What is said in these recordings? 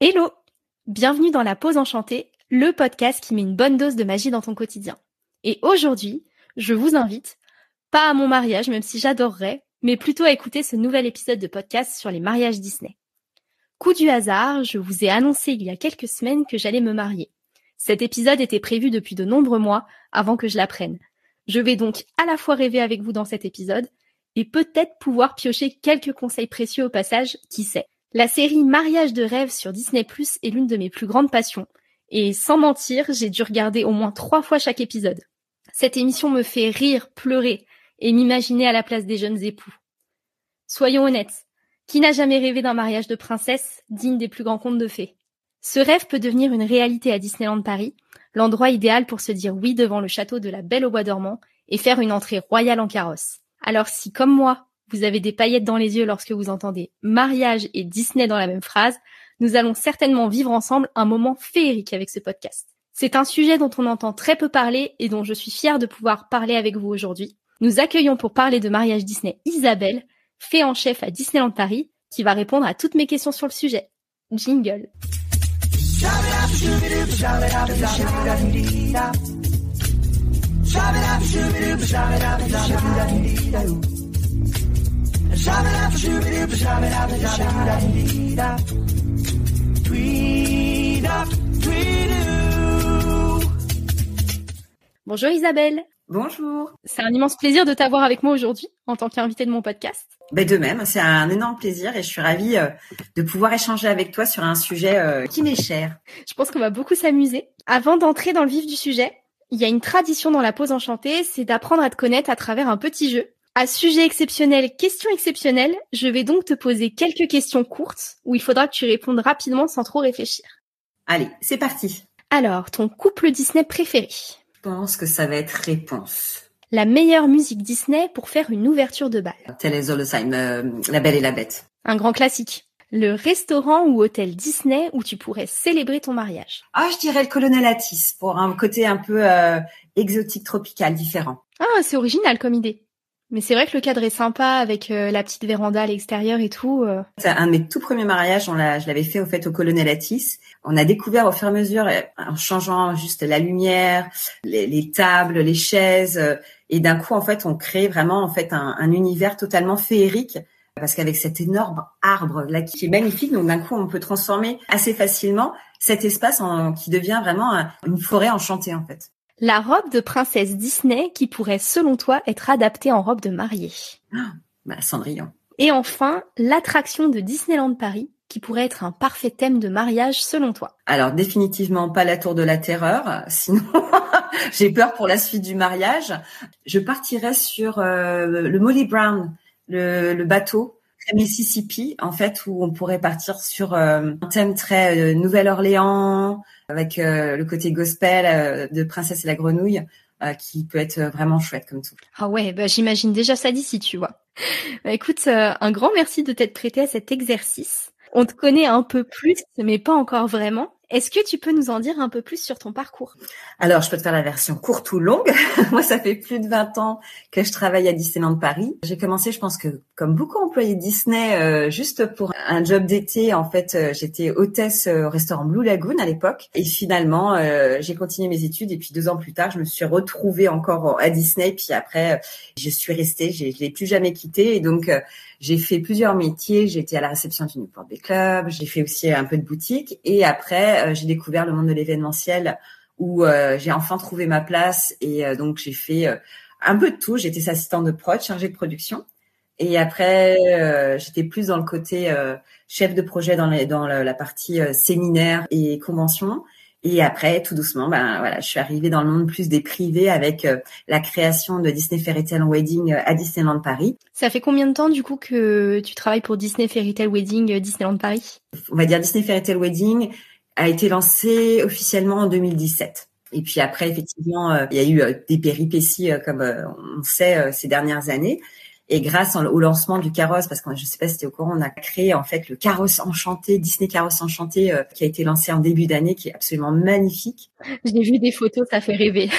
Hello Bienvenue dans la pause enchantée, le podcast qui met une bonne dose de magie dans ton quotidien. Et aujourd'hui, je vous invite, pas à mon mariage, même si j'adorerais, mais plutôt à écouter ce nouvel épisode de podcast sur les mariages Disney. Coup du hasard, je vous ai annoncé il y a quelques semaines que j'allais me marier. Cet épisode était prévu depuis de nombreux mois avant que je l'apprenne. Je vais donc à la fois rêver avec vous dans cet épisode et peut-être pouvoir piocher quelques conseils précieux au passage, qui sait. La série Mariage de rêve sur Disney Plus est l'une de mes plus grandes passions. Et sans mentir, j'ai dû regarder au moins trois fois chaque épisode. Cette émission me fait rire, pleurer et m'imaginer à la place des jeunes époux. Soyons honnêtes, qui n'a jamais rêvé d'un mariage de princesse digne des plus grands contes de fées? Ce rêve peut devenir une réalité à Disneyland Paris, l'endroit idéal pour se dire oui devant le château de la Belle au Bois dormant et faire une entrée royale en carrosse. Alors si, comme moi, vous avez des paillettes dans les yeux lorsque vous entendez mariage et Disney dans la même phrase, nous allons certainement vivre ensemble un moment féerique avec ce podcast. C'est un sujet dont on entend très peu parler et dont je suis fière de pouvoir parler avec vous aujourd'hui. Nous accueillons pour parler de mariage Disney Isabelle, fait en chef à Disneyland Paris, qui va répondre à toutes mes questions sur le sujet. Jingle. Bonjour Isabelle. Bonjour. C'est un immense plaisir de t'avoir avec moi aujourd'hui en tant qu'invitée de mon podcast. Ben de même, c'est un énorme plaisir et je suis ravie euh, de pouvoir échanger avec toi sur un sujet euh, qui m'est cher. Je pense qu'on va beaucoup s'amuser. Avant d'entrer dans le vif du sujet, il y a une tradition dans la pause enchantée, c'est d'apprendre à te connaître à travers un petit jeu. À sujet exceptionnel, question exceptionnelle, je vais donc te poser quelques questions courtes où il faudra que tu répondes rapidement sans trop réfléchir. Allez, c'est parti. Alors, ton couple Disney préféré? Je pense que ça va être réponse. La meilleure musique Disney pour faire une ouverture de bal Tell us all the time, euh, La Belle et la Bête. Un grand classique. Le restaurant ou hôtel Disney où tu pourrais célébrer ton mariage Ah, je dirais le Colonel Atis pour un côté un peu euh, exotique, tropical, différent. Ah, c'est original comme idée. Mais c'est vrai que le cadre est sympa avec euh, la petite véranda à l'extérieur et tout. euh. Un de mes tout premiers mariages, on l'a, je l'avais fait au fait au Colonel Atis. On a découvert au fur et à mesure, euh, en changeant juste la lumière, les, les tables, les chaises, euh, et d'un coup en fait on crée vraiment en fait un, un univers totalement féerique. Parce qu'avec cet énorme arbre là qui est magnifique, donc d'un coup on peut transformer assez facilement cet espace en, qui devient vraiment un- une forêt enchantée en fait. La robe de princesse Disney qui pourrait, selon toi, être adaptée en robe de mariée. Bah, Cendrillon. Et enfin, l'attraction de Disneyland Paris qui pourrait être un parfait thème de mariage selon toi. Alors définitivement pas la tour de la terreur, sinon j'ai peur pour la suite du mariage. Je partirais sur euh, le Molly Brown, le, le bateau Mississippi, en fait, où on pourrait partir sur euh, un thème très euh, Nouvelle-Orléans, avec euh, le côté gospel de Princesse et la Grenouille, qui peut être vraiment chouette comme tout. Ah ouais, bah j'imagine déjà ça d'ici, tu vois. Bah écoute, un grand merci de t'être prêté à cet exercice. On te connaît un peu plus, mais pas encore vraiment. Est-ce que tu peux nous en dire un peu plus sur ton parcours? Alors, je peux te faire la version courte ou longue. Moi, ça fait plus de 20 ans que je travaille à Disneyland Paris. J'ai commencé, je pense que comme beaucoup d'employés Disney, euh, juste pour un job d'été. En fait, euh, j'étais hôtesse euh, au restaurant Blue Lagoon à l'époque. Et finalement, euh, j'ai continué mes études. Et puis deux ans plus tard, je me suis retrouvée encore à Disney. Puis après, euh, je suis restée. Je l'ai plus jamais quitté. Et donc, euh, j'ai fait plusieurs métiers. J'ai été à la réception du Newport Bay Club. J'ai fait aussi un peu de boutique. Et après, euh, j'ai découvert le monde de l'événementiel où euh, j'ai enfin trouvé ma place. Et euh, donc, j'ai fait euh, un peu de tout. J'étais assistante de prod, chargée de production. Et après, euh, j'étais plus dans le côté euh, chef de projet dans, la, la partie euh, séminaire et convention. Et après, tout doucement, ben voilà, je suis arrivée dans le monde plus des privés avec euh, la création de Disney Fairy Tale Wedding euh, à Disneyland Paris. Ça fait combien de temps du coup que tu travailles pour Disney Fairy Tale Wedding euh, Disneyland Paris? On va dire Disney Fairy Tale Wedding a été lancé officiellement en 2017. Et puis après, effectivement, euh, il y a eu euh, des péripéties, comme on sait, ces dernières années. Et grâce au lancement du carrosse, parce que je ne sais pas si tu es au courant, on a créé en fait le carrosse enchanté, Disney Carrosse Enchanté, euh, qui a été lancé en début d'année, qui est absolument magnifique. J'ai vu des photos, ça fait rêver.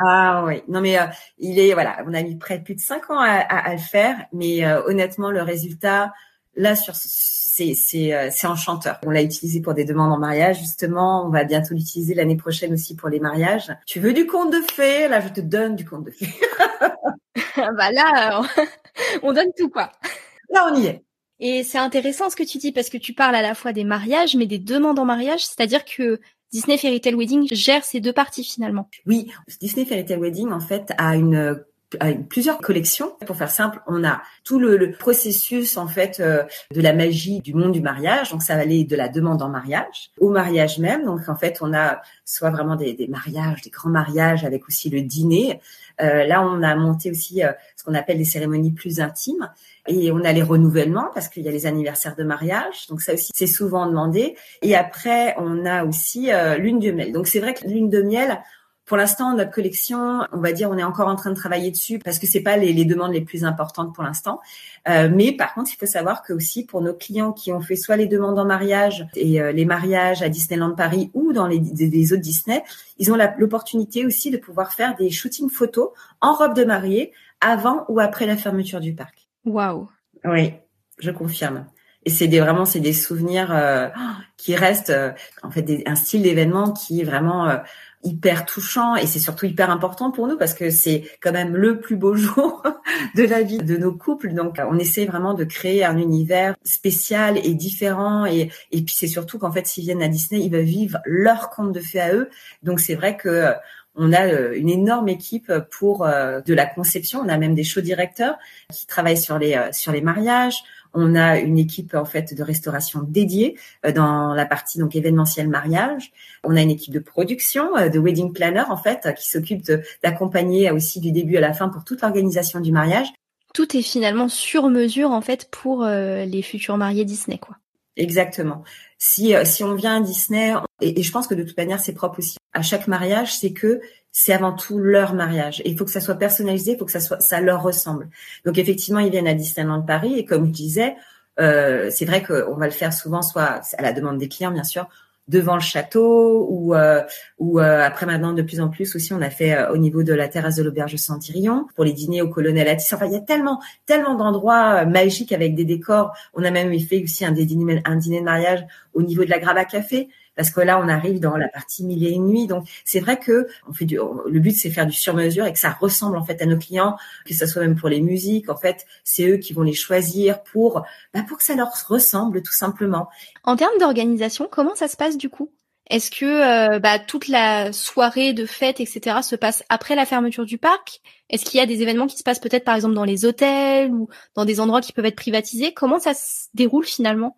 Ah oui, non mais euh, il est voilà, on a mis près de plus de cinq ans à, à- à le faire, mais euh, honnêtement le résultat, là sur c'est c'est euh, c'est enchanteur. On l'a utilisé pour des demandes en mariage justement. On va bientôt l'utiliser l'année prochaine aussi pour les mariages. Tu veux du conte de fées? Là, je te donne du conte de fées. bah là, on donne tout quoi. Là, on y est. Et c'est intéressant ce que tu dis parce que tu parles à la fois des mariages, mais des demandes en mariage, c'est-à-dire que Disney Fairy Tale Wedding gère ces deux parties finalement. Oui, Disney Fairy Tale Wedding en fait a une plusieurs collections. Pour faire simple, on a tout le, processus en fait euh, de la magie du monde du mariage. Donc ça va aller de la demande en mariage au mariage même. Donc en fait, on a soit vraiment des, des mariages, des grands mariages avec aussi le dîner. Euh, là, on a monté aussi euh, ce qu'on appelle des cérémonies plus intimes. Et on a les renouvellements parce qu'il y a les anniversaires de mariage. Donc ça aussi, c'est souvent demandé. Et après, on a aussi euh, lune de miel. Donc c'est vrai que lune de miel, pour l'instant, notre collection, on va dire, on est encore en train de travailler dessus parce que c'est pas les, les, demandes les plus importantes pour l'instant. Euh, mais par contre, il faut savoir que aussi pour nos clients qui ont fait soit les demandes en mariage et euh, les mariages à Disneyland Paris ou dans les, des, autres Disney, ils ont l'opportunité aussi de pouvoir faire des shootings photos en robe de mariée avant ou après la fermeture du parc. Waouh. Oui, je confirme. Et c'est des, vraiment c'est des souvenirs euh, qui restent euh, en fait des, un style d'événement qui vraiment euh, hyper touchant et c'est surtout hyper important pour nous parce que c'est quand même le plus beau jour de la vie de nos couples. Donc on essaie vraiment de créer un univers spécial et différent et, et puis c'est surtout qu'en fait s'ils viennent à Disney, ils veulent vivre leur conte de fées à eux. Donc c'est vrai que on a une énorme équipe pour de la conception. On a même des show directeurs qui travaillent sur les sur les mariages. On a une équipe en fait de restauration dédiée euh, dans la partie donc événementiel mariage. On a une équipe de production, euh, de wedding planner en fait, qui s'occupe d'accompagner aussi du début à la fin pour toute l'organisation du mariage. Tout est finalement sur mesure en fait pour euh, les futurs mariés Disney quoi. Exactement. Si si on vient à Disney et, et je pense que de toute manière c'est propre aussi à chaque mariage, c'est que c'est avant tout leur mariage. Et il faut que ça soit personnalisé, il faut que ça soit, ça leur ressemble. Donc effectivement, ils viennent à Disneyland Paris et comme je disais, euh, c'est vrai qu'on va le faire souvent, soit à la demande des clients bien sûr, devant le château ou euh, ou euh, après maintenant de plus en plus aussi on a fait euh, au niveau de la terrasse de l'auberge Saint-Thirion pour les dîners au colonel Atis. Enfin il y a tellement tellement d'endroits magiques avec des décors. On a même fait aussi un, dîner, un dîner de mariage au niveau de la Grave à Café parce que là on arrive dans la partie mille et une nuits. Donc c'est vrai que on fait du, le but c'est faire du sur-mesure et que ça ressemble en fait à nos clients, que ce soit même pour les musiques. En fait, c'est eux qui vont les choisir pour bah, pour que ça leur ressemble tout simplement. En termes d'organisation, comment ça se passe du coup? Est-ce que euh, bah, toute la soirée de fête, etc., se passe après la fermeture du parc? Est-ce qu'il y a des événements qui se passent peut-être par exemple dans les hôtels ou dans des endroits qui peuvent être privatisés? Comment ça se déroule finalement?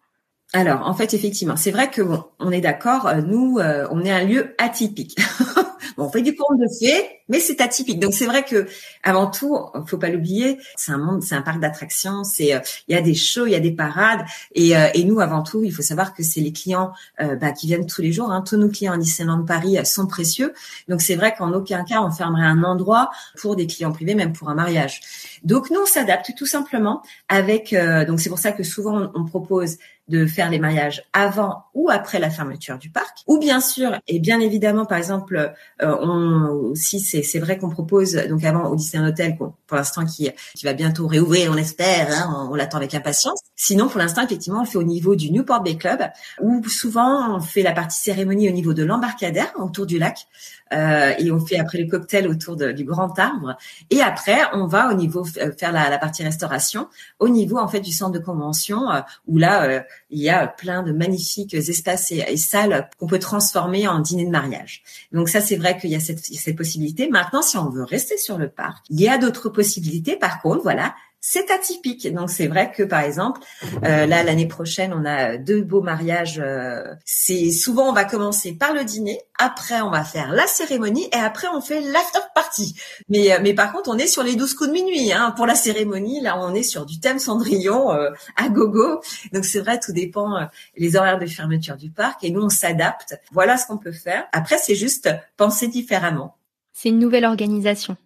Alors, en fait, effectivement, c'est vrai que bon, on est d'accord. Euh, nous, euh, on est un lieu atypique. bon, on fait du conte de fées, mais c'est atypique. Donc, c'est vrai que avant tout, faut pas l'oublier, c'est un monde, c'est un parc d'attractions. C'est, euh, il y a des shows, il y a des parades, et, et nous, avant tout, il faut savoir que c'est les clients bah, qui viennent tous les jours. Hein. Tous nos clients à Disneyland Paris sont précieux. Donc, c'est vrai qu'en aucun cas, on fermerait un endroit pour des clients privés, même pour un mariage. Donc, nous, on s'adapte tout simplement avec. donc, c'est pour ça que souvent, on propose de faire les mariages avant ou après la fermeture du parc. Ou bien sûr, et bien évidemment, par exemple, euh, on aussi c'est vrai qu'on propose donc avant au Disney Hotel pour l'instant qui qui va bientôt réouvrir, on espère, hein, on, l'attend avec impatience. Sinon, pour l'instant, effectivement, on le fait au niveau du Newport Bay Club, où souvent on fait la partie cérémonie au niveau de l'embarcadère autour du lac. Euh, et on fait après le cocktail autour du grand arbre. Et après, on va au niveau euh, faire la, la partie restauration au niveau en fait du centre de convention euh, où là euh, il y a plein de magnifiques espaces et, salles qu'on peut transformer en dîner de mariage. Donc ça c'est vrai qu'il y a cette, cette possibilité. Maintenant, si on veut rester sur le parc, il y a d'autres possibilités. Par contre, voilà, c'est atypique. Donc c'est vrai que par exemple, euh, là l'année prochaine, on a deux beaux mariages. Euh, c'est souvent on va commencer par le dîner, après on va faire la cérémonie et après on fait l'after party. Mais euh, mais par contre, on est sur les douze coups de minuit hein, pour la cérémonie. Là, on est sur du thème Cendrillon à gogo. Donc c'est vrai, tout dépend les horaires de fermeture du parc et nous on s'adapte. Voilà ce qu'on peut faire. Après, c'est juste penser différemment. C'est une nouvelle organisation.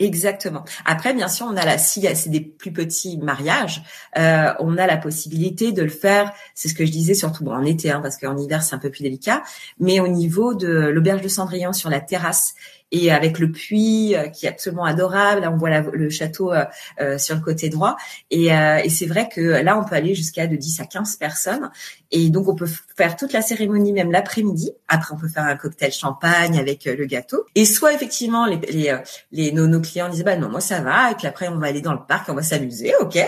Exactement. Après, bien sûr, on a la si c'est des plus petits mariages, euh, on a la possibilité de le faire. C'est ce que je disais surtout bon, en été, hein, parce qu'en hiver c'est un peu plus délicat. Mais au niveau de l'auberge de Cendrillon sur la terrasse et avec le puits qui est absolument adorable. Là, on voit le château sur le côté droit. Et, et c'est vrai que là, on peut aller jusqu'à de 10 à 15 personnes. Et donc, on peut faire toute la cérémonie même l'après-midi. Après, on peut faire un cocktail champagne avec le gâteau. Et soit effectivement, les, les, les nos, nos, clients disent bah non, moi ça va. Et puis après, on va aller dans le parc, on va s'amuser, ok.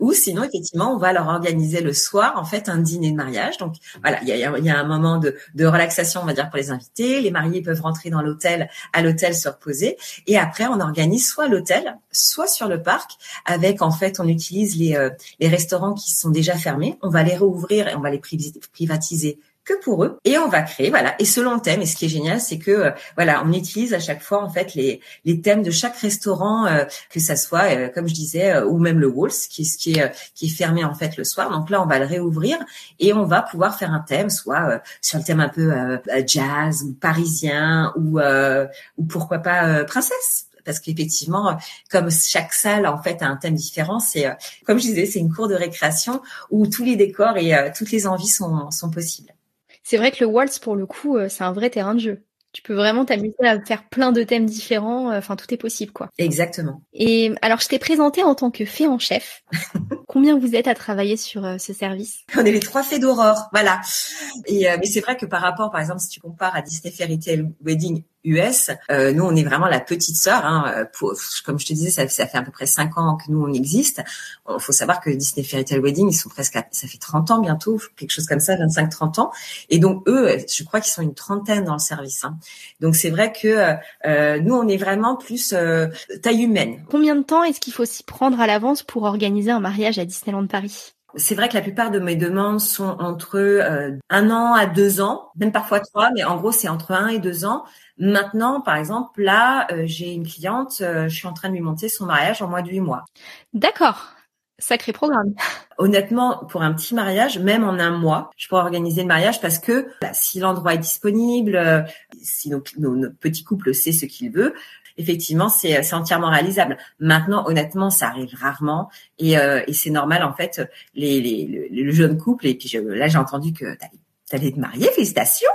Ou sinon, effectivement, on va leur organiser le soir en fait un dîner de mariage. Donc voilà, il y a, y a, un moment de, de relaxation, on va dire pour les invités. Les mariés peuvent rentrer dans l'hôtel, l'hôtel se reposer. Et après, on organise soit l'hôtel, soit sur le parc. Avec en fait, on utilise les euh, les restaurants qui sont déjà fermés. On va les rouvrir et on va les privatiser que pour eux. Et on va créer voilà. Et selon le thème et ce qui est génial c'est que euh, voilà on utilise à chaque fois en fait les les thèmes de chaque restaurant euh, que ça soit euh, comme je disais ou même le Walls qui qui est qui est fermé en fait le soir. Donc là on va le réouvrir et on va pouvoir faire un thème soit sur le thème un peu jazz ou parisien ou ou pourquoi pas princesse. Parce qu'effectivement, comme chaque salle en fait a un thème différent, c'est comme je disais, c'est une cour de récréation où tous les décors et toutes les envies sont, sont possibles. C'est vrai que le waltz, pour le coup, euh, c'est un vrai terrain de jeu. Tu peux vraiment t'amuser à faire plein de thèmes différents. Euh, enfin, tout est possible, quoi. Exactement. Et alors, je t'ai présenté en tant que fée en chef. Combien vous êtes à travailler sur euh, ce service? On est les trois fées d'aurore, voilà. Et mais c'est vrai que par rapport, par exemple, si tu compares à Disney Fairy Tale Wedding US. Euh, nous, on est vraiment la petite sœur. Hein, euh, pour, comme je te disais, ça, ça, fait à peu près cinq ans que nous on existe. Il faut savoir que Disney Fairy Tale Wedding, ils sont presque, ça fait 30 ans bientôt, quelque chose comme ça, 25-30 ans. Et donc eux, je crois qu'ils sont une trentaine dans le service. Hein. Donc c'est vrai que euh, nous, on est vraiment plus euh, taille humaine. Combien de temps est-ce qu'il faut s'y prendre à l'avance pour organiser un mariage à Disneyland Paris? C'est vrai que la plupart de mes demandes sont entre euh, un an à deux ans, même parfois trois, mais en gros c'est entre un et deux ans. Maintenant, par exemple, là, euh, j'ai une cliente, euh, je suis en train de lui monter son mariage en mois de huit mois. D'accord. Sacré programme. Honnêtement, pour un petit mariage, même en un mois, je pourrais organiser le mariage parce que bah, si l'endroit est disponible, euh, si notre, petit couple sait ce qu'il veut, effectivement, c'est entièrement réalisable. Maintenant, honnêtement, ça arrive rarement et, et c'est normal en fait. Les, les, le jeune couple et puis là, j'ai entendu que tu allais te marier, félicitations.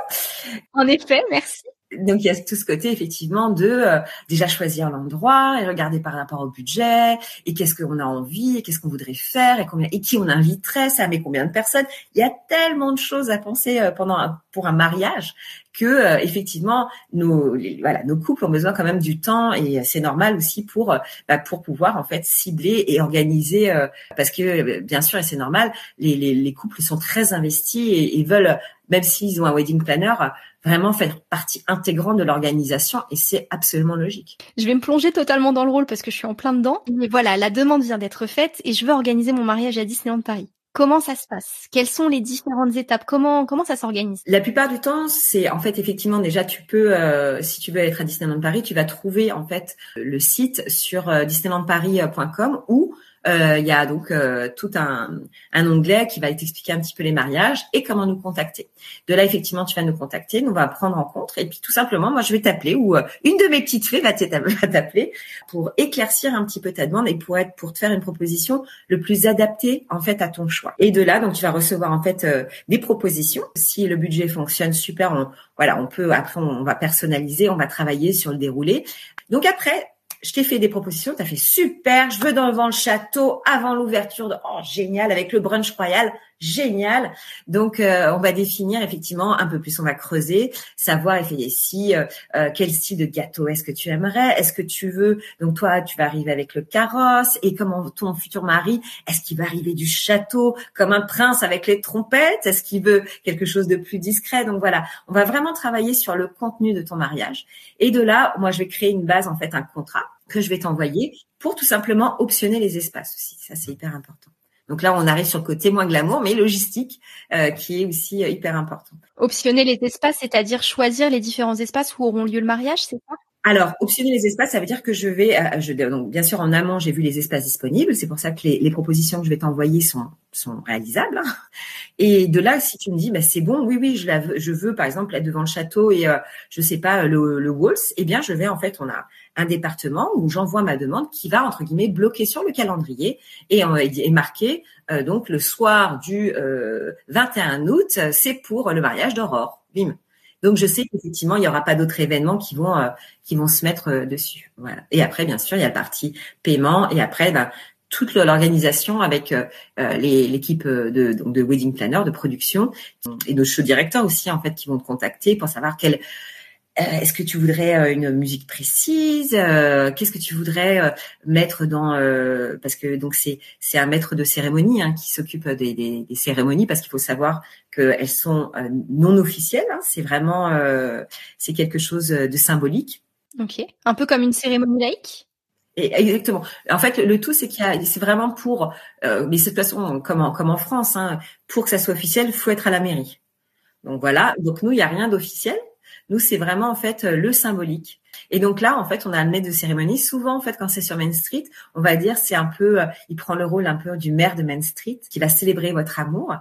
En effet, merci donc il y a tout ce côté effectivement de euh, déjà choisir l'endroit et regarder par rapport au budget et qu'est-ce qu'on a envie et qu'est-ce qu'on voudrait faire et combien et qui on inviterait ça met combien de personnes. Il y a tellement de choses à penser euh, pendant pour un mariage que euh, effectivement nos voilà nos couples ont besoin quand même du temps et c'est normal aussi pour bah, pour pouvoir en fait cibler et organiser parce que bien sûr et c'est normal les, les, les couples sont très investis et veulent même s'ils ont un wedding planner vraiment faire partie intégrante de l'organisation et c'est absolument logique. Je vais me plonger totalement dans le rôle parce que je suis en plein dedans. Mais voilà, la demande vient d'être faite et je veux organiser mon mariage à Disneyland Paris. Comment ça se passe? Quelles sont les différentes étapes? Comment comment ça s'organise? La plupart du temps, c'est en fait effectivement déjà tu peux euh, si tu veux être à Disneyland Paris, tu vas trouver en fait le site sur euh, disneylandparis.com ou il y a donc euh, tout un, un, onglet qui va t'expliquer un petit peu les mariages et comment nous contacter. De là, effectivement, tu vas nous contacter, nous va prendre en compte et puis tout simplement, moi, je vais t'appeler ou euh, une de mes petites fées va t'appeler pour éclaircir un petit peu ta demande et pour être pour te faire une proposition le plus adaptée en fait à ton choix. Et de là, donc tu vas recevoir en fait des propositions. Si le budget fonctionne super, on, voilà, on peut après on va personnaliser, on va travailler sur le déroulé. Donc après, je t'ai fait des propositions, tu as fait super, je veux dans devant le château avant l'ouverture de oh génial avec le brunch royal, génial. Donc euh, on va définir effectivement un peu plus, on va creuser, savoir si euh, euh, quel style de gâteau est-ce que tu aimerais, est-ce que tu veux donc toi tu vas arriver avec le carrosse et comment ton futur mari, est-ce qu'il va arriver du château comme un prince avec les trompettes, est-ce qu'il veut quelque chose de plus discret? Donc voilà, on va vraiment travailler sur le contenu de ton mariage et de là, moi je vais créer une base en fait un contrat que je vais t'envoyer pour tout simplement optionner les espaces aussi. Ça, c'est hyper important. Donc là, on arrive sur le côté moins glamour, mais logistique, euh, qui est aussi euh, hyper important. Optionner les espaces, c'est-à-dire choisir les différents espaces où auront lieu le mariage, c'est ça? Alors, optionner les espaces, ça veut dire que je vais, euh, donc bien sûr en amont, j'ai vu les espaces disponibles. C'est pour ça que les, propositions que je vais t'envoyer sont réalisables. Et de là, si tu me dis, bah, c'est bon, oui, oui, je la veux, je veux par exemple être devant le château et euh, je sais pas le, le eh bien, je vais en fait, on a un département où j'envoie ma demande qui va entre guillemets bloquer sur le calendrier et est marqué euh, donc le soir du 21 août, c'est pour le mariage d'Aurore. Bim. Donc je sais qu'effectivement il y aura pas d'autres événements qui vont qui vont se mettre dessus. Voilà. Et après bien sûr il y a la partie paiement et après ben, toute l'organisation avec l'équipe de, de wedding planner, de production et de show directeurs aussi en fait qui vont te contacter pour savoir quel euh, est-ce que tu voudrais euh, une musique précise euh, Qu'est-ce que tu voudrais mettre dans Parce que donc c'est c'est un maître de cérémonie hein, qui s'occupe des, des, des, cérémonies parce qu'il faut savoir qu'elles sont non officielles. Hein, c'est vraiment c'est quelque chose de symbolique. Ok, un peu comme une cérémonie laïque? Et, exactement. En fait, le tout, c'est qu'il y a, c'est vraiment pour, mais de toute façon, comme en, comme en France, hein, pour que ça soit officiel, faut être à la mairie. Donc voilà. Donc nous, il y a rien d'officiel. Nous, c'est vraiment en fait euh, le symbolique. Et donc là, en fait, on a maître de cérémonie. Souvent, en fait, quand c'est sur Main Street, on va dire c'est un peu, euh, il prend le rôle un peu du maire de Main Street, qui va célébrer votre amour.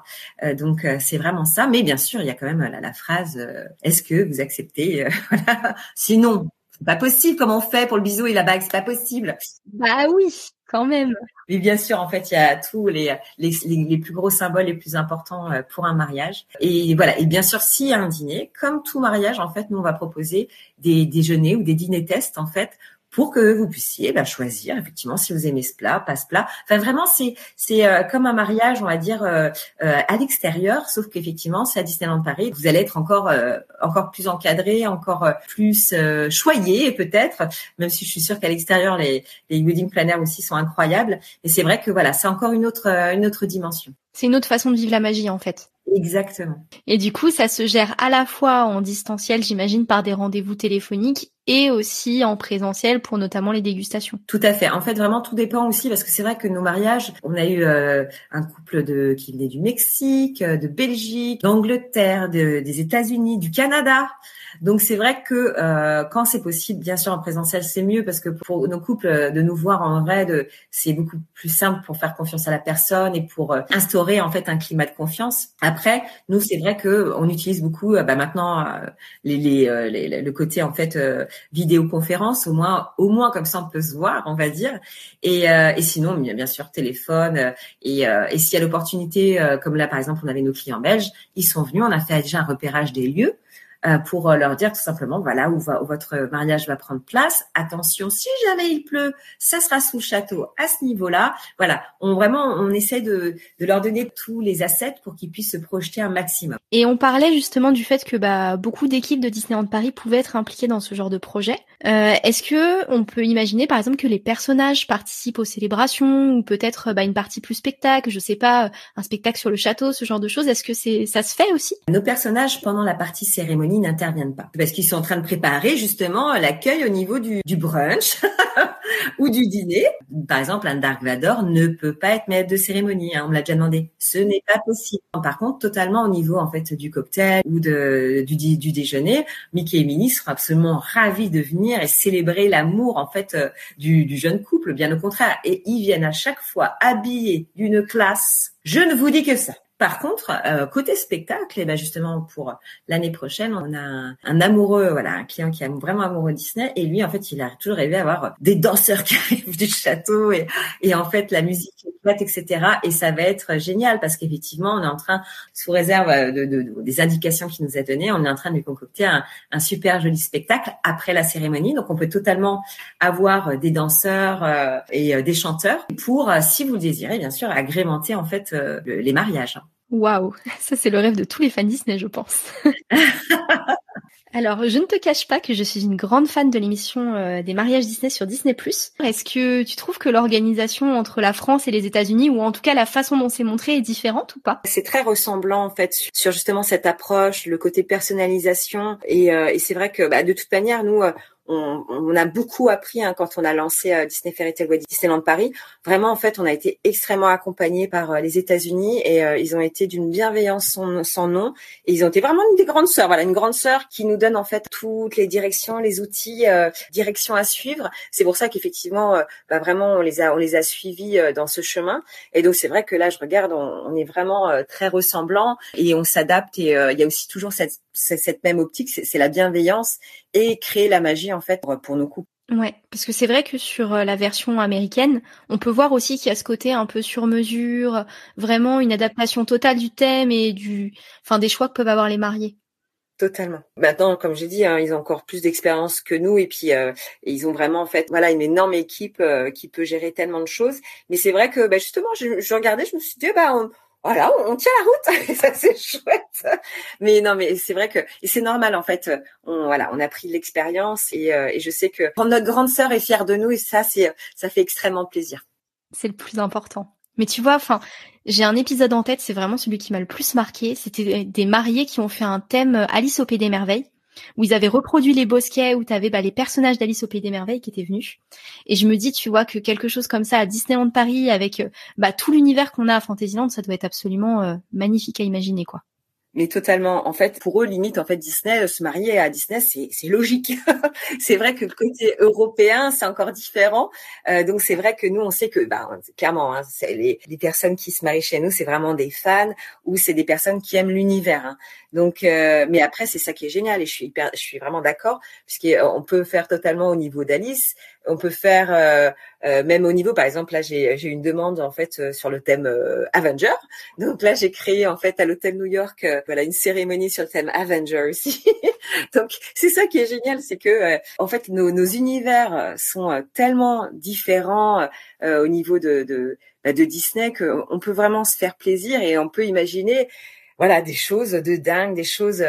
Euh, donc c'est vraiment ça. Mais bien sûr, il y a quand même la, la phrase Est-ce que vous acceptez Sinon, pas possible. Comment on fait pour le bisou et la bague C'est pas possible. Bah oui, quand même. Mais bien sûr, en fait, il y a tous les, les, les, plus gros symboles les plus importants euh, pour un mariage. Et voilà. Et bien sûr, s'il y a un dîner, comme tout mariage, en fait, nous on va proposer des déjeuners ou des dîners tests, en fait, pour que vous puissiez bah, choisir effectivement si vous aimez ce plat, pas ce plat. Enfin vraiment c'est c'est euh, comme un mariage, on va dire euh, euh, à l'extérieur, sauf qu'effectivement c'est à Disneyland Paris. Vous allez être encore encore plus encadré, encore plus choyé peut-être, même si je suis sûre qu'à l'extérieur les les wedding planners aussi sont incroyables. Et c'est vrai que voilà c'est encore une autre une autre dimension. C'est une autre façon de vivre la magie en fait. Exactement. Et du coup, ça se gère à la fois en distanciel, j'imagine, par des rendez-vous téléphoniques et aussi en présentiel pour notamment les dégustations. Tout à fait. En fait, vraiment, tout dépend aussi parce que c'est vrai que nos mariages, on a eu euh, un couple de qui venait du Mexique, euh, de Belgique, d'Angleterre, des États-Unis, du Canada. Donc c'est vrai que euh, quand c'est possible, bien sûr en présentiel c'est mieux parce que pour nos couples euh, de nous voir en vrai, c'est beaucoup plus simple pour faire confiance à la personne et pour euh, instaurer en fait un climat de confiance. Après, nous c'est vrai que on utilise beaucoup bah, maintenant les, les, le côté en fait vidéoconférence au moins au moins comme ça on peut se voir on va dire. Et, et sinon bien sûr téléphone et, et s'il y a l'opportunité comme là par exemple on avait nos clients belges, ils sont venus, on a fait déjà un repérage des lieux. euh, pour euh, leur dire tout simplement voilà où, va, où votre mariage va prendre place. Attention, si jamais il pleut, ça sera sous le château à ce niveau-là. Voilà, on vraiment on essaie de, de leur donner tous les assets pour qu'ils puissent se projeter un maximum. Et on parlait justement du fait que bah, beaucoup d'équipes de Disneyland Paris pouvaient être impliquées dans ce genre de projet. Euh, Est-ce que on peut imaginer par exemple que les personnages participent aux célébrations ou peut-être bah, une partie plus spectacle, je sais pas, un spectacle sur le château, ce genre de choses? Est-ce que c'est ça se fait aussi? Nos personnages pendant la partie cérémonie n'interviennent pas parce qu'ils sont en train de préparer justement l'accueil au niveau du, brunch ou du dîner. Par exemple, un Dark Vador ne peut pas être maître de cérémonie. Hein, on me l'a déjà demandé. Ce n'est pas possible. Par contre, totalement au niveau en fait du cocktail ou de, du, du déjeuner, Mickey et Minnie seront absolument ravis de venir et célébrer l'amour en fait euh, du, du jeune couple. Bien au contraire, et ils viennent à chaque fois habillés d'une classe. Je ne vous dis que ça. Par contre, euh, côté spectacle, et eh ben justement pour l'année prochaine, on a un, amoureux, voilà, un client qui est vraiment amoureux Disney, et lui en fait, il a toujours rêvé à avoir des danseurs qui arrivent du château et en fait la musique etc. Et ça va être génial parce qu'effectivement, on est en train, sous réserve euh, de, de, des indications qu'il nous a données, on est en train de lui concocter un, un, super joli spectacle après la cérémonie. Donc on peut totalement avoir des danseurs euh, et des chanteurs pour, si vous le désirez, bien sûr, agrémenter en fait les mariages. Waouh, ça c'est le rêve de tous les fans Disney, je pense. Alors, je ne te cache pas que je suis une grande fan de l'émission euh, des mariages Disney sur Disney+. Est-ce que tu trouves que l'organisation entre la France et les États-Unis, ou en tout cas la façon dont c'est montré, est différente ou pas? C'est très ressemblant en fait sur justement cette approche, le côté personnalisation, et, euh, et c'est vrai que bah, de toute manière, nous, euh, on, on, a beaucoup appris hein, quand on a lancé euh, Disney Fairy Tale Wedding Disneyland Paris. Vraiment, en fait, on a été extrêmement accompagnés par euh, les États-Unis et euh, ils ont été d'une bienveillance sans, sans, nom. Et ils ont été vraiment une des grandes sœurs. Voilà, une grande sœur qui nous donne en fait toutes les directions, les outils, directions à suivre. C'est pour ça qu'effectivement, bah, vraiment, on les a, on les a suivis dans ce chemin. Et donc, c'est vrai que là, je regarde, on, on est vraiment très ressemblants et on s'adapte. Et il y a aussi toujours cette, cette même optique, c'est la bienveillance et créer la magie en fait pour nos couples. Ouais, parce que c'est vrai que sur euh, la version américaine, on peut voir aussi qu'il y a ce côté un peu sur mesure, vraiment une adaptation totale du thème et du, enfin des choix que peuvent avoir les mariés. Totalement. Maintenant, comme j'ai dit, hein, ils ont encore plus d'expérience que nous et puis euh, ils ont vraiment en fait voilà une énorme équipe euh, qui peut gérer tellement de choses. Mais c'est vrai que bah, justement, je, je, regardais, je me suis dit bah on, voilà, on, tient la route, ça c'est chouette. Mais non, mais c'est vrai que c'est normal en fait. On voilà, on a pris l'expérience et, euh, et je sais que notre grande sœur est fière de nous et ça c'est ça fait extrêmement plaisir. C'est le plus important. Mais tu vois, enfin, j'ai un épisode en tête, c'est vraiment celui qui m'a le plus marqué. C'était des mariés qui ont fait un thème Alice au Pays des Merveilles, où ils avaient reproduit les bosquets, où tu avais bah, les personnages d'Alice au Pays des Merveilles qui étaient venus. Et je me dis, tu vois, que quelque chose comme ça à Disneyland Paris, avec bah, tout l'univers qu'on a à Fantasyland, ça doit être absolument euh, magnifique à imaginer, quoi mais totalement. En fait, pour eux, limite, en fait, Disney, se marier à Disney, c'est, logique. c'est vrai que le côté européen, c'est encore différent. Euh, donc, c'est vrai que nous, on sait que, bah, clairement, hein, les, les, personnes qui se marient chez nous, c'est vraiment des fans ou c'est des personnes qui aiment l'univers. Hein. Donc, euh, mais après, c'est ça qui est génial et je suis hyper, je suis vraiment d'accord puisqu'on peut faire totalement au niveau d'Alice, on peut faire euh, euh, même au niveau, par exemple, là j'ai une demande en fait euh, sur le thème Avenger. Donc là j'ai créé en fait à l'hôtel New York voilà une cérémonie sur le thème Avenger aussi. Donc c'est ça qui est génial, c'est que en fait nos, nos univers sont tellement différents au niveau de de, bah, de Disney qu'on peut vraiment se faire plaisir et on peut imaginer voilà des choses de dingue, des choses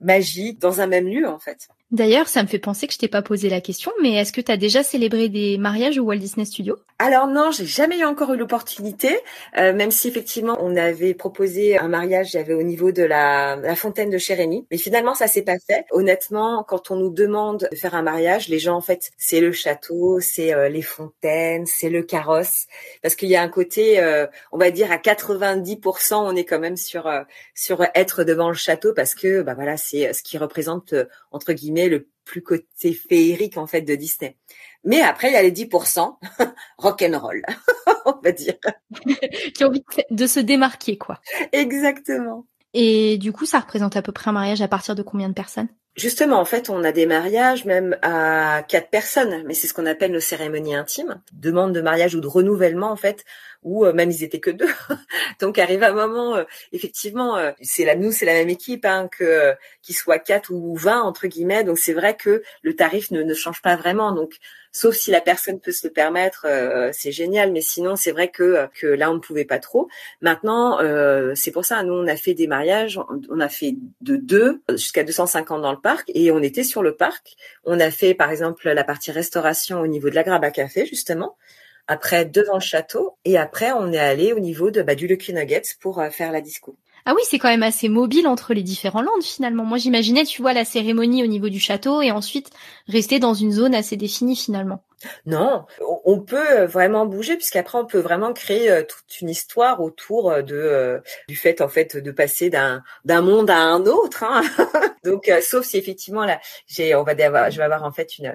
magiques dans un même lieu en fait. D'ailleurs, ça me fait penser que je t'ai pas posé la question, mais est-ce que tu as déjà célébré des mariages au Walt Disney Studio Alors non, j'ai jamais encore eu l'opportunité, euh, même si effectivement on avait proposé un mariage, j'avais au niveau de la, la fontaine de Chérémy, mais finalement ça s'est pas fait. Honnêtement, quand on nous demande de faire un mariage, les gens en fait, c'est le château, c'est euh, les fontaines, c'est le carrosse, parce qu'il y a un côté, euh, on va dire à 90%, on est quand même sur sur être devant le château parce que bah voilà, c'est ce qui représente entre guillemets le plus côté féerique en fait de Disney. Mais après, il y a les 10% rock and roll, on va dire. qui ont envie de se démarquer, quoi. Exactement. Et du coup, ça représente à peu près un mariage à partir de combien de personnes? Justement, en fait, on a des mariages même à quatre personnes, mais c'est ce qu'on appelle nos cérémonies intimes, demande de mariage ou de renouvellement en fait, ou euh, même ils étaient que deux. Donc arrive un moment, euh, effectivement, euh, c'est la nous c'est la même équipe hein, que qu'il soit quatre ou vingt entre guillemets. Donc c'est vrai que le tarif ne, ne change pas vraiment. Donc sauf si la personne peut se le permettre, c'est génial. Mais sinon c'est vrai que que là on ne pouvait pas trop. Maintenant c'est pour ça nous on a fait des mariages, on a fait de deux jusqu'à 250 dans le parc et on était sur le parc. On a fait par exemple la partie restauration au niveau de la grappe à café justement. Après devant le château et après on est allé au niveau de bah, du Lucky Nuggets pour euh, faire la disco. Ah oui, c'est quand même assez mobile entre les différents landes finalement. Moi j'imaginais, tu vois, la cérémonie au niveau du château et ensuite rester dans une zone assez définie finalement. Non, on peut euh, vraiment bouger puisqu'après on peut vraiment créer euh, toute une histoire autour de du fait en fait de passer d'un d'un monde à un autre. Hein. Donc sauf si effectivement là j'ai on va avoir, je vais avoir en fait une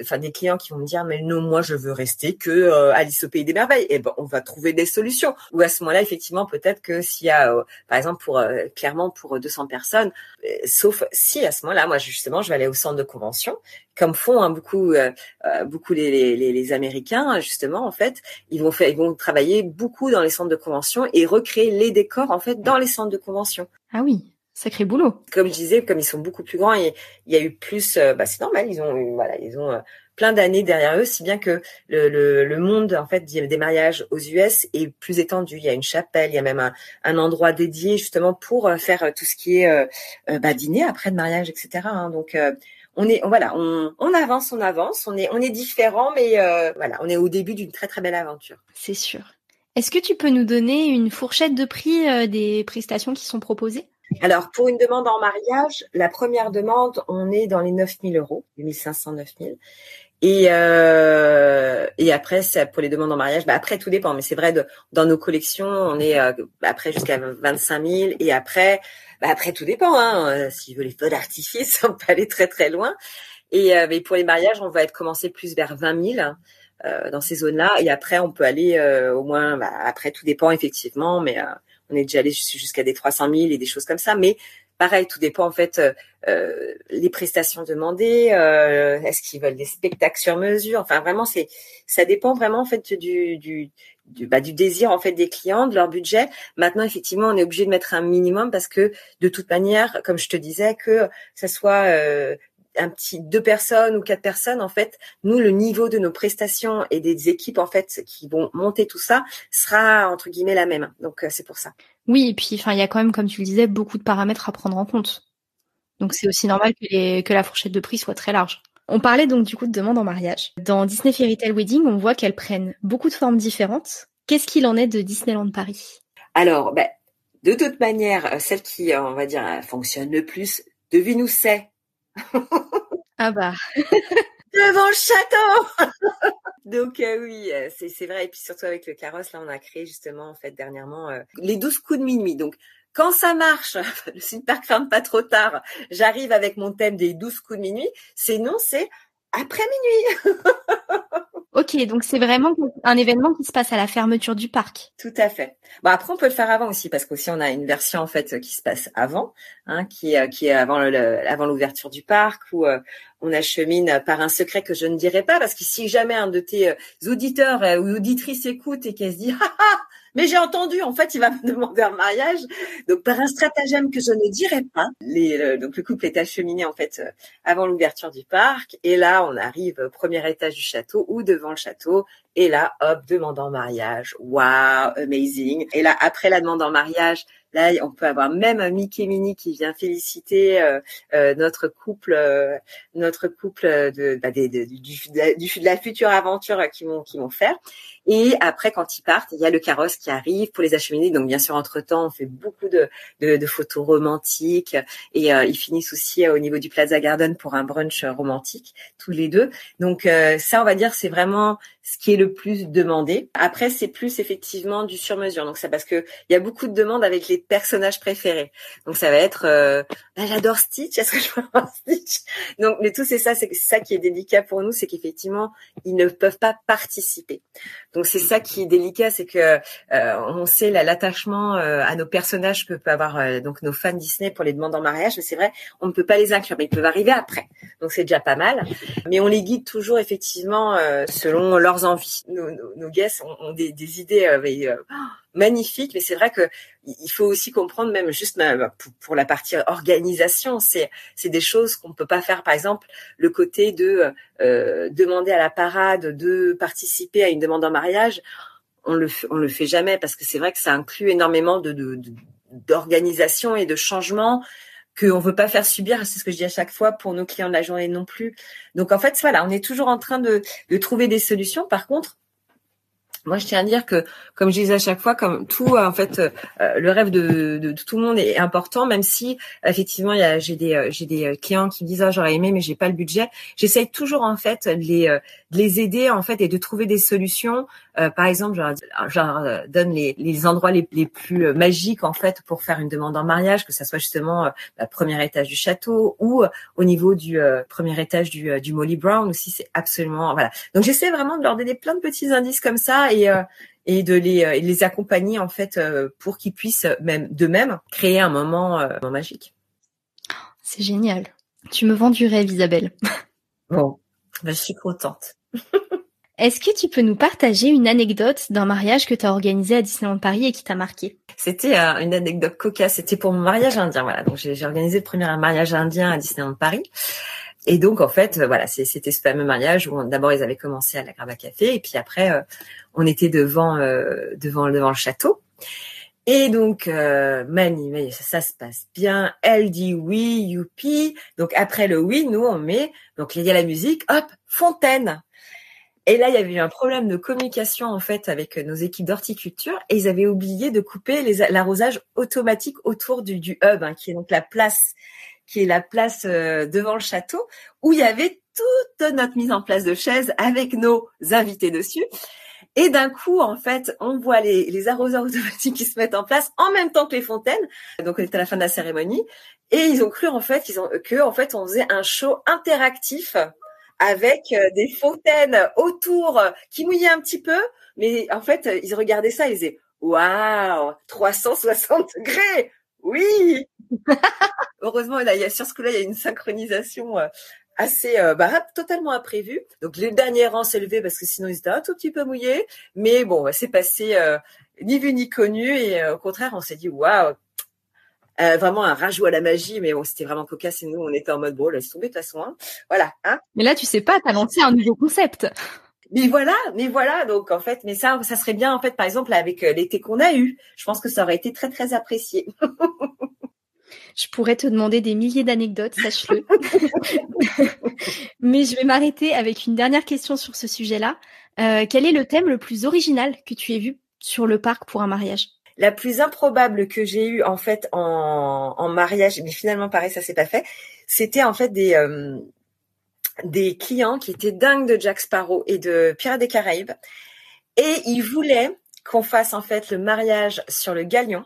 enfin des clients qui vont me dire mais non moi je veux rester que euh, Alice au pays des merveilles. Et eh ben on va trouver des solutions. Ou à ce moment-là effectivement peut-être que s'il y a euh, par exemple pour euh, clairement pour 200 personnes sauf si à ce moment-là moi justement je vais aller au centre de convention comme font hein, beaucoup beaucoup les, les, les, américains justement en fait. Ils vont faire ils vont travailler beaucoup dans les centres de convention et recréer les décors en fait dans les centres de convention. Ah oui Sacré boulot. Comme je disais, comme ils sont beaucoup plus grands, il y a eu plus, euh, bah c'est normal, ils ont, voilà, ils ont euh, plein d'années derrière eux, si bien que le, le, le, monde en fait des mariages aux US est plus étendu. Il y a une chapelle, il y a même un, un endroit dédié justement pour euh, faire tout ce qui est bah, dîner après de mariage, etc. Hein. Donc on est, voilà, on, on, avance, on avance, on est, on est différent, mais voilà, on est au début d'une très très belle aventure. C'est sûr. Est-ce que tu peux nous donner une fourchette de prix des prestations qui sont proposées? Alors, pour une demande en mariage, la première demande, on est dans les 9000 euros, 8500, 9000. Et, euh, et après, pour les demandes en mariage. Bah après, tout dépend. Mais c'est vrai, de, dans nos collections, on est euh, après jusqu'à 25 000. Et après, bah après, tout dépend. Hein. Euh, S'il veut les feux d'artifice, on peut aller très très loin. Et euh, mais pour les mariages, on va être commencé plus vers 20 000 euh, dans ces zones-là. Et après, on peut aller euh, au moins. Bah, après, tout dépend effectivement, mais on est déjà allé jusqu'à des 300 000 et des choses comme ça. Mais pareil, tout dépend en fait euh, les prestations demandées, est-ce qu'ils veulent des spectacles sur mesure. Enfin, vraiment, c'est ça dépend vraiment en fait du, bah, du désir en fait des clients, de leur budget. Maintenant, effectivement, on est obligé de mettre un minimum parce que de toute manière, comme je te disais, que ça soit euh, un petit deux personnes ou quatre personnes, en fait, nous le niveau de nos prestations et des équipes en fait qui vont monter tout ça sera entre guillemets la même. Donc euh, c'est pour ça. Oui, et puis enfin il y a quand même, comme tu le disais, beaucoup de paramètres à prendre en compte. Donc c'est aussi normal que, les, que la fourchette de prix soit très large. On parlait donc du coup de demande en mariage. Dans Disney Fairy Tale Wedding, on voit qu'elles prennent beaucoup de formes différentes. Qu'est-ce qu'il en est de Disneyland Paris? Alors, ben, de toute manière, euh, celle qui, euh, on va dire, fonctionne le plus, devine où c'est Ah bah. Devant le château Donc oui, c'est vrai. Et puis surtout avec le carrosse, là, on a créé justement, en fait, dernièrement, les 12 coups de minuit. Donc, quand ça marche, le super pas trop tard, j'arrive avec mon thème des 12 coups de minuit. C'est non, c'est après minuit. Ok, donc c'est vraiment un événement qui se passe à la fermeture du parc. Tout à fait. Bon après on peut le faire avant aussi parce qu'aussi on a une version en fait qui se passe avant, hein, qui est qui est avant l'ouverture du parc où euh, on achemine par un secret que je ne dirai pas parce que si jamais un de tes euh, auditeurs euh, ou auditrices écoute et qu'elle se dit ah, ah mais j'ai entendu, en fait, il va me demander un mariage. Donc, par un stratagème que je ne dirai pas, les, donc le couple est acheminé en fait euh, avant l'ouverture du parc. Et là, on arrive au premier étage du château ou devant le château. Et là, hop, demande en mariage. Wow, amazing. Et là, après la demande en mariage, Là, on peut avoir même un Mickey Mini qui vient féliciter euh, euh, notre couple, euh, notre couple de, bah, du, de la future aventure qu'ils vont, qu'ils vont faire. Et après, quand ils partent, il y a le carrosse qui arrive pour les acheminer. Donc, bien sûr, entre-temps, on fait beaucoup de, de, de photos romantiques. Et ils finissent aussi au niveau du Plaza Garden pour un brunch romantique, tous les deux. Donc, ça, on va dire, c'est vraiment ce qui est le plus demandé. Après, c'est plus effectivement du sur-mesure. Donc, ça parce que il y a beaucoup de demandes avec les personnages préférés. Donc, ça va être, euh, bah, j'adore Stitch. Est-ce que je peux avoir Stitch? Donc, mais tout c'est ça, c'est ça qui est délicat pour nous, c'est qu'effectivement, ils ne peuvent pas participer. Donc, c'est ça qui est délicat, c'est que euh, on sait l'attachement euh, à nos personnages que peut avoir euh, donc nos fans Disney pour les demandes en mariage. Mais c'est vrai, on ne peut pas les inclure, mais ils peuvent arriver après. Donc, c'est déjà pas mal. Mais on les guide toujours effectivement selon leur leurs envies. Nos, nos, guests ont, des, des, idées euh, magnifiques, mais c'est vrai que il faut aussi comprendre même juste pour, la partie organisation, c'est c'est des choses qu'on peut pas faire. Par exemple, le côté de euh, demander à la parade de participer à une demande en mariage, on le on le fait jamais parce que c'est vrai que ça inclut énormément de, de, de d'organisation et de changement qu'on veut pas faire subir, c'est ce que je dis à chaque fois pour nos clients de la journée non plus. Donc en fait, voilà, on est toujours en train de, de trouver des solutions. Par contre, moi, je tiens à dire que, comme je disais à chaque fois, comme tout, en fait, euh, le rêve de, tout le monde est important, même si effectivement, j'ai des, euh, des clients qui me disent, ah, j'aurais aimé, mais j'ai pas le budget. J'essaye toujours en fait de les, euh, de les aider en fait et de trouver des solutions. par exemple, je leur, donne les, les endroits les, les, plus magiques en fait pour faire une demande en mariage, que ça soit justement le bah, premier étage du château ou au niveau du premier étage du, du Molly Brown aussi, c'est absolument voilà. Donc j'essaie vraiment de leur donner plein de petits indices comme ça et euh, et de les, euh, les accompagner en fait euh, pour qu'ils puissent même de même créer un moment, magique. C'est génial. Tu me vends du rêve, Isabelle. Bon, ben, je suis contente. Est-ce que tu peux nous partager une anecdote d'un mariage que tu as organisé à Disneyland Paris et qui t'a marqué? C'était une anecdote cocasse. C'était pour mon mariage indien. Voilà, donc j'ai organisé le premier mariage indien à Disneyland Paris. Et donc en fait, voilà, c'était ce fameux mariage où d'abord ils avaient commencé à la Grava Café et puis après on était devant euh, devant devant le château. Et donc, euh, Mani, ça, se passe bien. Elle dit oui, youpi. Donc après le oui, nous on met. Donc il y a la musique, hop, fontaine. Et là, il y avait eu un problème de communication en fait avec nos équipes d'horticulture et ils avaient oublié de couper l'arrosage automatique autour du, du hub, hein, qui est donc la place, qui est la place euh, devant le château, où il y avait toute notre mise en place de chaises avec nos invités dessus. Et d'un coup, en fait, on voit les, les arroseurs automatiques qui se mettent en place en même temps que les fontaines. Donc, on était à la fin de la cérémonie. Et ils ont cru, en fait, qu'ils ont, que, en fait, on faisait un show interactif avec euh, des fontaines autour euh, qui mouillaient un petit peu. Mais en fait, ils regardaient ça, ils disaient, waouh, 360 degrés. Oui. heureusement, là, il y a, sur ce coup-là, il y a une synchronisation euh, assez euh, bah, totalement imprévue. Donc les derniers rangs s'est parce que sinon ils étaient un tout petit peu mouillés. Mais bon, c'est passé euh, ni vu ni connu et au contraire, on s'est dit waouh, vraiment un rajout à la magie. Mais bon, c'était vraiment cocasse et nous, on était en mode bon, laisse tomber de toute façon. Hein. Voilà. Hein mais là, tu sais pas, t'as lancé un nouveau concept. Mais voilà, mais voilà, donc en fait, mais ça, ça serait bien en fait, par exemple avec l'été qu'on a eu, je pense que ça aurait été très très apprécié. Je pourrais te demander des milliers d'anecdotes, sache-le. Mais je vais m'arrêter avec une dernière question sur ce sujet-là. Euh, quel est le thème le plus original que tu aies vu sur le parc pour un mariage? La plus improbable que j'ai eue en fait en, mariage, mais finalement pareil, ça s'est pas fait. C'était en fait des euh, des clients qui étaient dingues de Jack Sparrow et de Pirates des Caraïbes, et ils voulaient qu'on fasse en fait le mariage sur le Galion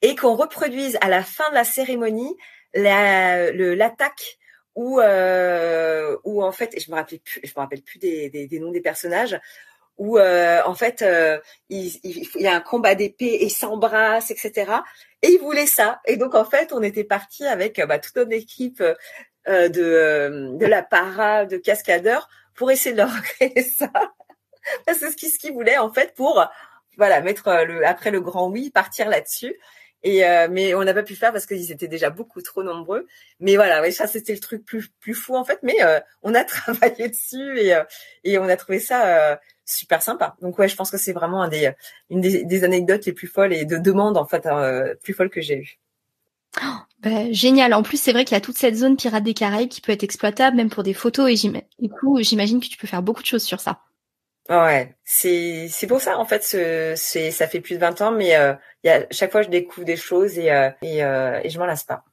et qu'on reproduise à la fin de la cérémonie l'attaque où, euh, où en fait, et je me rappelle plus, me rappelle plus des noms des personnages, où euh, en fait euh, il, y a un combat d'épée et s'embrassent, etc. Et ils voulaient ça. Et donc en fait, on était parti avec bah, toute notre équipe euh, de euh, de la para, de cascadeurs, pour essayer de leur créer ça. Parce que ce qu'ils voulaient en fait pour voilà mettre le après le grand oui partir là-dessus. Euh, mais on n'a pas pu faire parce qu'ils étaient déjà beaucoup trop nombreux. Mais voilà, ouais, ça c'était le truc plus plus fou en fait. Mais euh, on a travaillé dessus et euh, et on a trouvé ça super sympa. Donc ouais, je pense que c'est vraiment une des, anecdotes les plus folles et de demandes en fait plus folles que j'ai eues. Oh, bah, génial. En plus, c'est vrai qu'il y a toute cette zone Pirates des Caraïbes qui peut être exploitable même pour des photos et du coup, j'imagine que tu peux faire beaucoup de choses sur ça. Ouais, c'est c'est pour ça en fait c'est ça fait plus de 20 ans mais euh, y a chaque fois je découvre des choses et euh, et, euh, et je m'en lasse pas.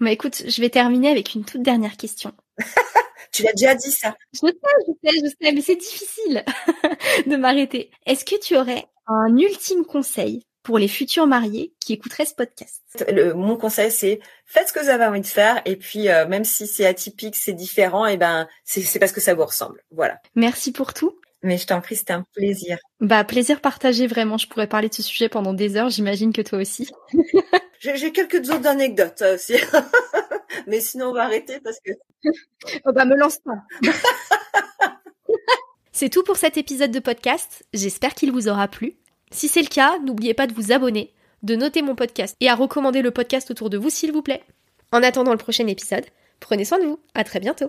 Bah écoute, je vais terminer avec une toute dernière question. tu l'as déjà dit ça. Je sais, je sais, je sais, mais c'est difficile de m'arrêter. Est-ce que tu aurais un ultime conseil pour les futurs mariés qui écouteraient ce podcast? Le, Mon conseil, c'est faites ce que vous avez envie de faire et puis euh, même si c'est atypique, c'est différent, et ben c'est parce que ça vous ressemble. Voilà. Merci pour tout. Mais je t'en prie, c'était un plaisir. Bah, plaisir partagé, vraiment. Je pourrais parler de ce sujet pendant des heures, j'imagine que toi aussi. J'ai quelques autres anecdotes euh, aussi. Mais sinon, on va arrêter parce que... oh bah, me lance pas. C'est tout pour cet épisode de podcast. J'espère qu'il vous aura plu. Si c'est le cas, n'oubliez pas de vous abonner, de noter mon podcast et à recommander le podcast autour de vous, s'il vous plaît. En attendant le prochain épisode, prenez soin de vous. À très bientôt.